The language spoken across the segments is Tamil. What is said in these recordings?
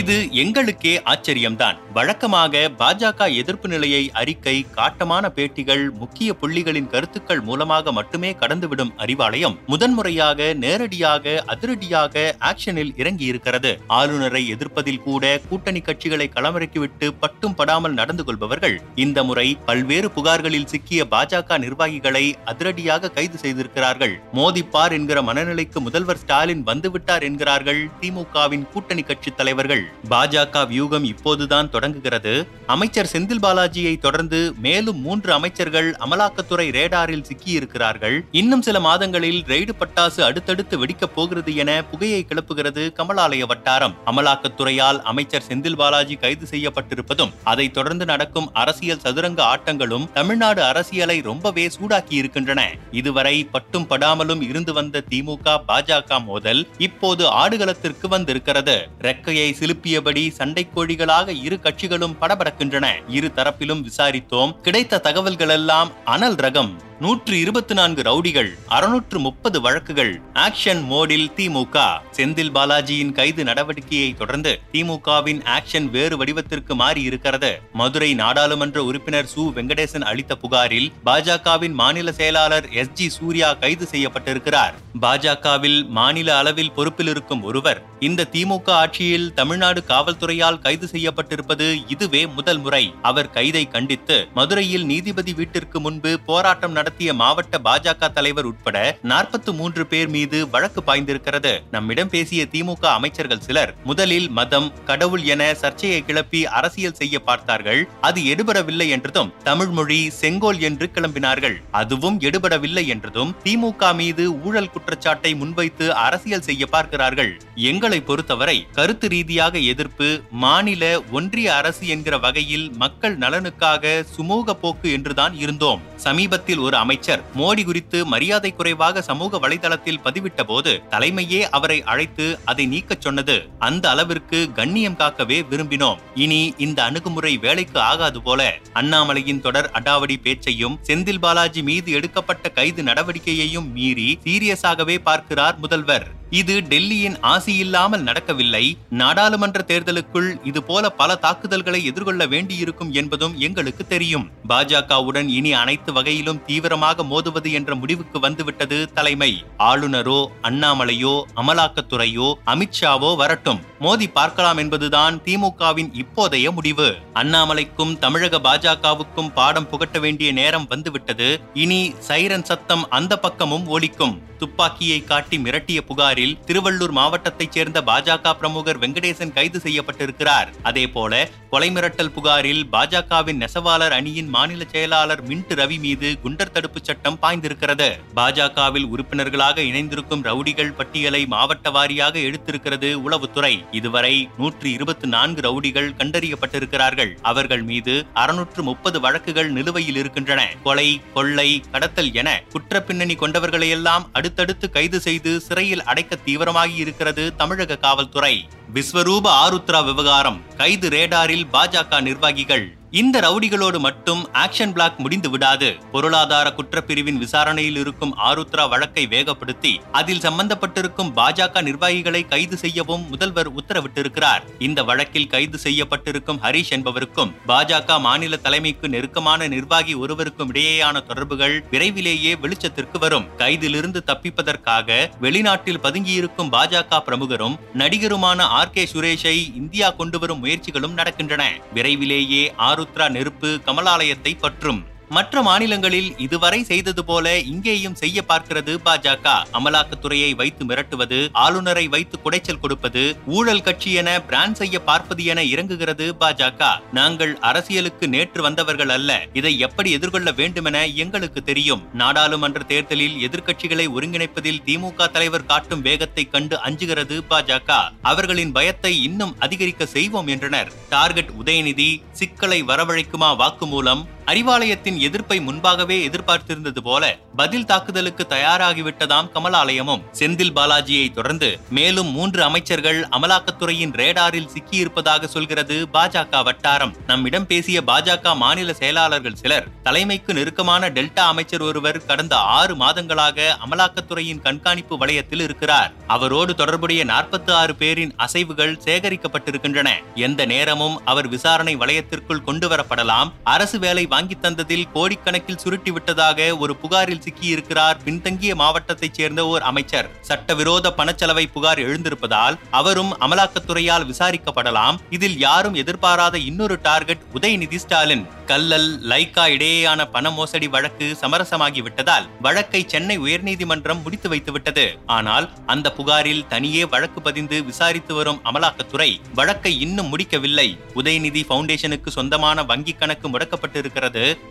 இது எங்களுக்கே ஆச்சரியம்தான். வழக்கமாக பாஜக எதிர்ப்பு நிலையை அறிக்கை காட்டமான பேட்டிகள் முக்கிய புள்ளிகளின் கருத்துக்கள் மூலமாக மட்டுமே கடந்துவிடும் அறிவாலயம் முதன்முறையாக நேரடியாக அதிரடியாக ஆக்ஷனில் இறங்கி இருக்கிறது ஆளுநரை எதிர்ப்பதில் கூட கூட்டணி கட்சிகளை களமிறக்கிவிட்டு பட்டும் படாமல் நடந்து கொள்பவர்கள் இந்த முறை பல்வேறு புகார்களில் சிக்கிய பாஜக நிர்வாகிகளை அதிரடியாக கைது செய்திருக்கிறார்கள். மோதிப்பார் என்கிற மனநிலைக்கு முதல்வர் ஸ்டாலின் வந்துவிட்டார் என்கிறார்கள் திமுகவின் கூட்டணி கட்சி தலைவர்கள். பாஜக வியூகம் இப்போதுதான் தொடங்குகிறது. அமைச்சர் செந்தில் பாலாஜியை தொடர்ந்து மேலும் மூன்று அமைச்சர்கள் அமலாக்கத்துறை ரேடாரில் சிக்கியிருக்கிறார்கள். இன்னும் சில மாதங்களில் ரெய்டு பட்டாசு அடுத்தடுத்து வெடிக்கப் போகிறது என புகையை கிளப்புகிறது கமலாலய வட்டாரம். அமலாக்கத்துறையால் அமைச்சர் செந்தில் பாலாஜி கைது செய்யப்பட்டிருப்பதும் அதைத் தொடர்ந்து நடக்கும் அரசியல் சதுரங்க ஆட்டங்களும் தமிழ்நாடு அரசியலை ரொம்பவே சூடாக்கி இருக்கின்றன இதுவரை பட்டும் படாமலும் இருந்து வந்த திமுக பாஜக மோதல் இப்போது ஆடுகளத்திற்கு வந்திருக்கிறது. ரெக்கையை சிலு எழுப்பியபடி சண்டை கோழிகளாக இரு கட்சிகளும் படபடக்கின்றன. இரு தரப்பிலும் விசாரித்தோம். கிடைத்த தகவல்களெல்லாம் அனல் ரகம். நூற்று இருபத்தி நான்கு ரவுடிகள் அறுநூற்று முப்பது வழக்குகள். ஆக்ஷன் மோடில் திமுக. செந்தில் பாலாஜியின் கைது நடவடிக்கையை தொடர்ந்து திமுகவின் ஆக்ஷன் வேறு வடிவத்திற்கு மாறி இருக்கிறது. மதுரை நாடாளுமன்ற உறுப்பினர் சு. வெங்கடேசன் அளித்த புகாரில் பாஜகவின் மாநில செயலாளர் எஸ். ஜி. சூர்யா கைது செய்யப்பட்டிருக்கிறார். பாஜகவில் மாநில அளவில் பொறுப்பில் இருக்கும் ஒருவர் இந்த திமுக ஆட்சியில் தமிழ்நாடு தமிழ்நாடு காவல்துறையால் கைது செய்யப்பட்டிருப்பது இதுவே முதல் முறை. அவர் கைதை கண்டித்து மதுரையில் நீதிபதி வீட்டிற்கு முன்பு போராட்டம் நடத்திய மாவட்ட பாஜக தலைவர் உட்பட நாற்பத்தி மூன்று பேர் மீது வழக்கு பாய்ந்திருக்கிறது. நம்மிடம் பேசிய திமுக அமைச்சர்கள் சிலர் முதலில் மதம் கடவுள் என சர்ச்சையை கிளப்பி அரசியல் செய்ய பார்த்தார்கள். அது எடுபடவில்லை என்றதும் தமிழ் மொழி செங்கோல் என்று கிளம்பினார்கள். அதுவும் எடுபடவில்லை என்றதும் திமுக மீது ஊழல் குற்றச்சாட்டை முன்வைத்து அரசியல் செய்ய பார்க்கிறார்கள். எங்களை பொறுத்தவரை கருத்து ரீதியாக எதிர்ப்பு மாநில ஒன்றிய அரசு என்கிற வகையில் மக்கள் நலனுக்காக சுமூக போக்கு என்றுதான் இருந்தோம். சமீபத்தில் ஒரு அமைச்சர் மோடி குறித்து மரியாதை குறைவாக சமூக வலைதளத்தில் பதிவிட்ட போது தலைமையே அவரை அழைத்து அதை நீக்கச் சொன்னது. அந்த அளவிற்கு கண்ணியம் காக்கவே விரும்பினோம். இனி இந்த அணுகுமுறை வேலைக்கு ஆகாது போல. அண்ணாமலையின் தொடர் அடாவடி பேச்சையும் செந்தில் பாலாஜி மீது எடுக்கப்பட்ட கைது நடவடிக்கையையும் மீறி சீரியஸாகவே பார்க்கிறார் முதல்வர். இது டெல்லியின் ஆசி இல்லாமல் நடக்கவில்லை. நாடாளுமன்ற தேர்தலுக்குள் இது போல பல தாக்குதல்களை எதிர்கொள்ள வேண்டியிருக்கும் என்பதும் எங்களுக்கு தெரியும். பாஜகவுடன் இனி அனைத்து வகையிலும் தீவிரமாக மோதுவது என்ற முடிவுக்கு வந்துவிட்டது தலைமை. ஆளுநரோ அண்ணாமலையோ அமலாக்கத்துறையோ அமித்ஷாவோ வரட்டும். மோதி பார்க்கலாம் என்பதுதான் திமுகவின் இப்போதைய முடிவு. அண்ணாமலைக்கும் தமிழக பாஜகவுக்கும் பாடம் புகட்ட வேண்டிய நேரம் வந்துவிட்டது. இனி சைரன் சத்தம் அந்த பக்கமும் ஒலிக்கும். துப்பாக்கியை காட்டி மிரட்டிய புகாரில் திருவள்ளூர் மாவட்டத்தைச் சேர்ந்த பாஜக பிரமுகர் வெங்கடேசன் கைது செய்யப்பட்டிருக்கிறார். அதேபோல கொலை மிரட்டல் புகாரில் பாஜகவின் நெசவாளர் அணியின் மாநில செயலாளர் மின்ட் ரவி மீது குண்டர் தடுப்பு சட்டம் பாய்ந்திருக்கிறது. பாஜகவில் உறுப்பினர்களாக இணைந்திருக்கும் ரவுடிகள் பட்டியலை மாவட்ட வாரியாக எடுத்திருக்கிறது உளவுத்துறை. இதுவரை நூற்று இருபத்தி நான்கு ரவுடிகள் கண்டறியப்பட்டிருக்கிறார்கள். அவர்கள் மீது அறுநூற்று முப்பது வழக்குகள் நிலுவையில் இருக்கின்றன. கொலை கொள்ளை கடத்தல் என குற்ற பின்னணி கொண்டவர்களையெல்லாம் அடுத்தடுத்து கைது செய்து சிறையில் அடைக்க தீவிரமாகி இருக்கிறது தமிழக காவல்துறை. விஸ்வரூப ஆருத்ரா விவகாரம். கைது ரேடாரில் பாஜக நிர்வாகிகள். இந்த ரவுடிகளோடு மட்டும் ஆக்ஷன் பிளாக் முடிந்து விடாது. பொருளாதார குற்றப்பிரிவின் விசாரணையில் இருக்கும் ஆருத்ரா வழக்கை வேகப்படுத்தி அதில் சம்பந்தப்பட்டிருக்கும் பாஜக நிர்வாகிகளை கைது செய்யவும் முதல்வர் உத்தரவிட்டிருக்கிறார். இந்த வழக்கில் கைது செய்யப்பட்டிருக்கும் ஹரிஷ் என்பவருக்கும் பாஜக மாநில தலைமைக்கு நெருக்கமான நிர்வாகி ஒருவருக்கும் இடையேயான தொடர்புகள் விரைவிலேயே வெளிச்சத்திற்கு வரும். கைதிலிருந்து தப்பிப்பதற்காக வெளிநாட்டில் பதுங்கியிருக்கும் பாஜக பிரமுகரும் நடிகருமான ஆர் கே சுரேஷை இந்தியா கொண்டு வரும் முயற்சிகளும் நடக்கின்றன. விரைவிலேயே ஆருத்ரா நெருப்பு கமலாலயத்தை பற்றும். மற்ற மாநிலங்களில் இதுவரை செய்தது போல இங்கேயும் செய்ய பார்க்கிறது பாஜக. அமலாக்கத்துறையை வைத்து மிரட்டுவது ஆளுநரை வைத்து குடைச்சல் கொடுப்பது ஊழல் கட்சி என பிராண்ட் செய்ய பார்ப்பது என இறங்குகிறது பாஜக. நாங்கள் அரசியலுக்கு நேற்று வந்தவர்கள் அல்ல இதை எப்படி எதிர்கொள்ள வேண்டுமென எங்களுக்கு தெரியும். நாடாளுமன்ற தேர்தலில் எதிர்க்கட்சிகளை ஒருங்கிணைப்பதில் திமுக தலைவர் காட்டும் வேகத்தை கண்டு அஞ்சுகிறது பாஜக. அவர்களின் பயத்தை இன்னும் அதிகரிக்க செய்வோம் என்றனர். டார்கெட் உதயநிதி சிக்கலை வரவழைக்குமா வாக்குமூலம்? அறிவாலயத்தின் எதிர்ப்பை முன்பாகவே எதிர்பார்த்திருந்தது போல பதில் தாக்குதலுக்கு தயாராகிவிட்டதாம் கமலாலயமும். செந்தில் பாலாஜியை தொடர்ந்து மேலும் மூன்று அமைச்சர்கள் அமலாக்கத்துறையின் ரேடாரில் சிக்கியிருப்பதாக சொல்கிறது பாஜக வட்டாரம். நம்மிடம் பேசிய பாஜக மாநில செயலாளர்கள் சிலர் தலைமைக்கு நெருக்கமான டெல்டா அமைச்சர் ஒருவர் கடந்த ஆறு மாதங்களாக அமலாக்கத்துறையின் கண்காணிப்பு வளையத்தில் இருக்கிறார். அவரோடு தொடர்புடைய நாற்பத்தி ஆறு பேரின் அசைவுகள் சேகரிக்கப்பட்டிருக்கின்றன. எந்த நேரமும் அவர் விசாரணை வளையத்திற்குள் கொண்டு வரப்படலாம் அரசு வேலை வாங்கி தந்ததில் கோடிக்கணக்கில் சுருட்டி விட்டதாக ஒரு புகாரில் சிக்கியிருக்கிறார் பின்தங்கிய மாவட்டத்தைச் சேர்ந்த ஓர் அமைச்சர். சட்டவிரோத பணச்செலவை புகார் எழுந்திருப்பதால் அவரும் அமலாக்கத்துறையால் விசாரிக்கப்படலாம். இதில் யாரும் எதிர்பாராத இன்னொரு டார்கெட் உதயநிதி ஸ்டாலின். கல்லல் லைகா இடையேயான பண மோசடி வழக்கு சமரசமாகி விட்டதால் வழக்கை சென்னை உயர்நீதிமன்றம் முடித்து வைத்துவிட்டது. ஆனால் அந்த புகாரில் தனியே வழக்கு பதிந்து விசாரித்து வரும் அமலாக்கத்துறை வழக்கை இன்னும் முடிக்கவில்லை. உதயநிதி பவுண்டேஷனுக்கு சொந்தமான வங்கி கணக்கு முடக்கப்பட்டிருக்கிறது.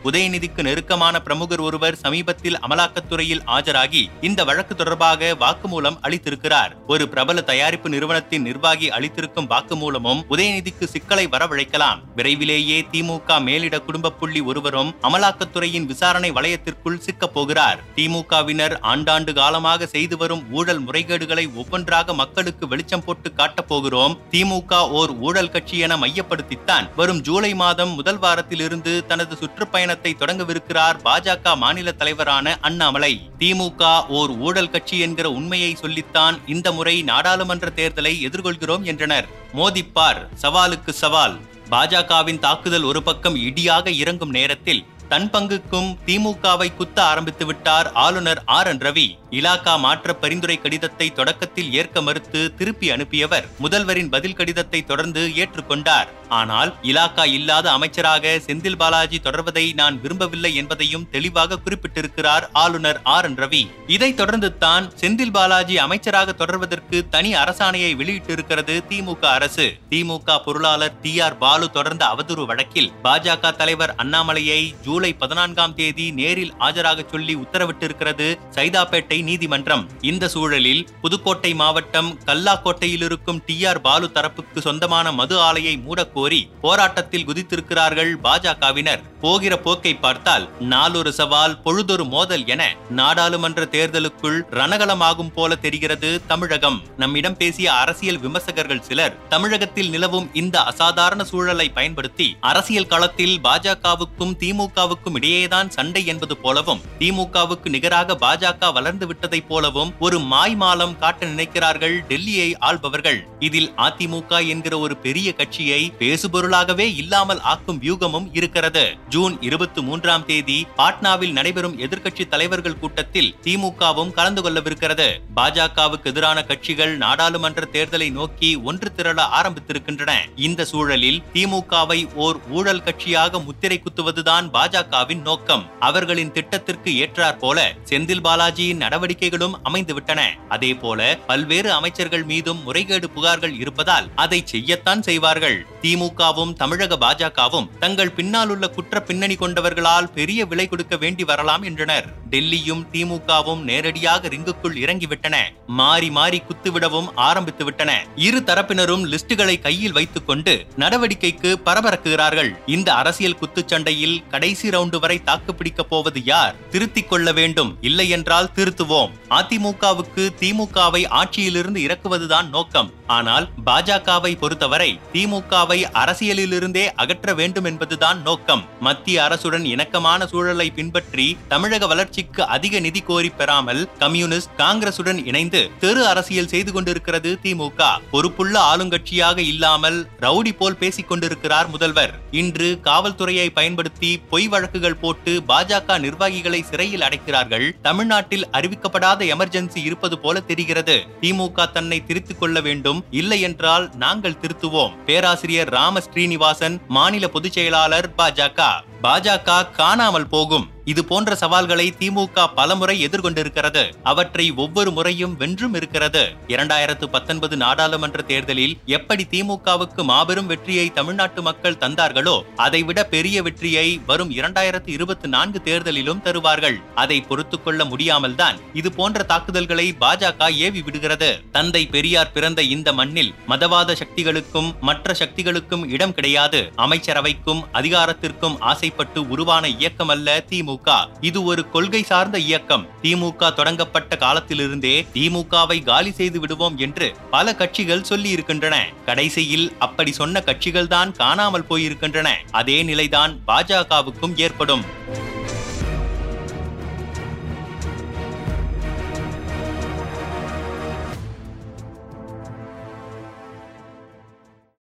உதயநிதிக்கு நெருக்கமான பிரமுகர் ஒருவர் சமீபத்தில் அமலாக்கத்துறையில் ஆஜராகி இந்த வழக்கு தொடர்பாக வாக்குமூலம் அளித்திருக்கிறார். ஒரு பிரபல தயாரிப்பு நிறுவனத்தின் நிர்வாகி அளித்திருக்கும் வாக்குமூலமும் உதயநிதிக்கு சிக்கலை வரவழைக்கலாம். விரைவிலேயே திமுக மேலிட குடும்ப புள்ளி ஒருவரும் அமலாக்கத்துறையின் விசாரணை வளையத்திற்குள் சிக்கப் போகிறார். திமுகவினர் ஆண்டாண்டு காலமாக செய்து வரும் ஊழல் முறைகேடுகளை ஒவ்வொன்றாக மக்களுக்கு வெளிச்சம் போட்டு காட்டப் போகிறோம். திமுக ஓர் ஊழல் கட்சி என மையப்படுத்தித்தான். வரும் ஜூலை மாதம் முதல் வாரத்திலிருந்து தனது சுற்றுப்பயணத்தை தொடங்கவிருக்கிறார் பாஜக மாநில தலைவரான அண்ணாமலை. திமுக ஓர் ஊழல் கட்சி என்கிற உண்மையை சொல்லித்தான் இந்த முறை நாடாளுமன்ற தேர்தலை எதிர்கொள்கிறோம் என்றனர். மோதிப்பார் சவாலுக்கு சவால். பாஜகவின் தாக்குதல் ஒரு பக்கம் இடியாக இறங்கும் நேரத்தில் தன் பங்குக்கும் திமுகவை குத்த ஆரம்பித்து விட்டார் ஆளுநர் ஆர் என் ரவி. இலாகா மாற்ற பரிந்துரை கடிதத்தை தொடக்கத்தில் ஏற்க மறுத்து திருப்பி அனுப்பியவர். முதல்வரின் பதில் கடிதத்தை தொடர்ந்து ஏற்றுக்கொண்டார். ஆனால் இலாக்கா இல்லாத அமைச்சராக செந்தில் பாலாஜி தொடர்வதை நான் விரும்பவில்லை என்பதையும் தெளிவாக குறிப்பிட்டிருக்கிறார் ஆளுநர் ஆர் என் ரவி. இதைத் தொடர்ந்து தான் செந்தில் பாலாஜி அமைச்சராக தொடர்வதற்கு தனி அரசாணையை வெளியிட்டிருக்கிறது திமுக அரசு. திமுக பொருளாளர் டி ஆர் பாலு தொடர்ந்த அவதூறு வழக்கில் பாஜக தலைவர் அண்ணாமலையை ஜூலை பதினான்காம் தேதி நேரில் ஆஜராக சொல்லி உத்தரவிட்டிருக்கிறது சைதாப்பேட்டை நீதிமன்றம். இந்த சூழலில் புதுக்கோட்டை மாவட்டம் கல்லாக்கோட்டையில் இருக்கும் டி ஆர் பாலு தரப்புக்கு சொந்தமான மது ஆலையை மூடக்கோரி போராட்டத்தில் குதித்திருக்கிறார்கள் பாஜகவினர். போகிற போக்கை பார்த்தால் நாளொரு சவால் பொழுதொரு மோதல் என நாடாளுமன்ற தேர்தலுக்குள் ரணகலமாகும் போல தெரிகிறது தமிழகம். நம்மிடம் பேசிய அரசியல் விமர்சகர்கள் சிலர் தமிழகத்தில் நிலவும் இந்த அசாதாரண சூழலை பயன்படுத்தி அரசியல் களத்தில் பாஜகவுக்கும் திமுக திமுகவுக்கும் இடையேதான் சண்டை என்பது போலவும் திமுகவுக்கு நிகராக பாஜக வளர்ந்து விட்டதை போலவும் ஒரு மாய்மாலம் காட்ட நினைக்கிறார்கள் டெல்லியை ஆள்பவர்கள். இதில் அதிமுக என்கிற ஒரு பெரிய கட்சியை பேசுபொருளாகவே இல்லாமல் ஆக்கும் வியூகமும் இருக்கிறது. ஜூன் இருபத்தி மூன்றாம் தேதி பாட்னாவில் நடைபெறும் எதிர்க்கட்சி தலைவர்கள் கூட்டத்தில் திமுகவும் கலந்து கொள்ளவிருக்கிறது. பாஜகவுக்கு எதிரான கட்சிகள் நாடாளுமன்ற தேர்தலை நோக்கி ஒன்று திரள ஆரம்பித்திருக்கின்றன. இந்த சூழலில் திமுகவை ஓர் ஊழல் கட்சியாக முத்திரை குத்துவதுதான் பாஜக பாஜகவின் நோக்கம் அவர்களின் திட்டத்திற்கு ஏற்றாற் போல செந்தில் பாலாஜியின் நடவடிக்கைகளும் அமைந்துவிட்டன. அதே போல பல்வேறு அமைச்சர்கள் மீதும் முறைகேடு புகார்கள் இருப்பதால் அதை செய்யத்தான் செய்வார்கள். திமுகவும் தமிழக பாஜகவும் தங்கள் பின்னால் உள்ள குற்ற பின்னணி கொண்டவர்களால் பெரிய விலை கொடுக்க வேண்டி வரலாம் என்றனர். டெல்லியும் திமுகவும் நேரடியாக ரிங்குக்குள் இறங்கிவிட்டன. மாறி மாறி குத்துவிடவும் ஆரம்பித்து விட்டன இரு தரப்பினரும் லிஸ்டுகளை கையில் வைத்துக் கொண்டு நடவடிக்கைக்கு பரபரக்குகிறார்கள். இந்த அரசியல் குத்துச்சண்டையில் கடைசி கடைசி ரவுண்டு வரை தாக்குப்பிடிக்க போவது யார்? திருத்திக் கொள்ள வேண்டும். இல்லை என்றால் திருத்துவோம். அதிமுகவுக்கு திமுகவை ஆட்சியிலிருந்து இறக்குவதுதான் நோக்கம். ஆனால் பாஜகவை பொறுத்தவரை திமுகவை அரசியலிலிருந்தே அகற்ற வேண்டும் என்பதுதான் நோக்கம். மத்திய அரசுடன் இணக்கமான சூழலை பின்பற்றி தமிழக வளர்ச்சிக்கு அதிக நிதி கோரி பெறாமல் கம்யூனிஸ்ட் காங்கிரசுடன் இணைந்து தெரு அரசியல் செய்து கொண்டிருக்கிறது திமுக. பொறுப்புள்ள ஆளுங்கட்சியாக இல்லாமல் ரவுடி போல் பேசிக் கொண்டிருக்கிறார் முதல்வர். இன்று காவல்துறையை பயன்படுத்தி பொய் வழக்குகள் போட்டு பாஜக நிர்வாகிகளை சிறையில் அடைக்கிறார்கள். தமிழ்நாட்டில் அறிவிக்கப்படாத எமர்ஜென்சி இருப்பது போல தெரிகிறது. திமுக தன்னை திருத்திக் கொள்ள வேண்டும். இல்லை என்றால் நாங்கள் திருத்துவோம். பேராசிரியர் ராம ஸ்ரீனிவாசன் மாநில பொதுச் செயலாளர் பாஜக. பாஜக காணாமல் போகும். இது போன்ற சவால்களை திமுக பலமுறை எதிர்கொண்டிருக்கிறது. அவற்றை ஒவ்வொரு முறையும் வென்றும் இருக்கிறது. இரண்டாயிரத்து பத்தொன்பது நாடாளுமன்ற தேர்தலில் எப்படி திமுகவுக்கு மாபெரும் வெற்றியை தமிழ்நாட்டு மக்கள் தந்தார்களோ அதைவிட பெரிய வெற்றியை வரும் இரண்டாயிரத்து இருபத்தி நான்கு தேர்தலிலும் தருவார்கள். அதை பொறுத்துக் கொள்ள முடியாமல் தான் இது போன்ற தாக்குதல்களை பாஜக ஏவி விடுகிறது. தந்தை பெரியார் பிறந்த இந்த மண்ணில் மதவாத சக்திகளுக்கும் மற்ற சக்திகளுக்கும் இடம் கிடையாது. அமைச்சரவைக்கும் அதிகாரத்திற்கும் ஆசைப்பட்டு உருவான இயக்கம் அல்ல திமுக. இது ஒரு கொள்கை சார்ந்த இயக்கம். திமுக தொடங்கப்பட்ட காலத்திலிருந்தே திமுகவை காலி செய்து விடுவோம் என்று பல கட்சிகள் சொல்லி இருக்கின்றன கடைசியில் அப்படி சொன்ன கட்சிகள் தான் காணாமல் போயிருக்கின்றன. அதே நிலைதான் பாஜகவுக்கும் ஏற்படும்.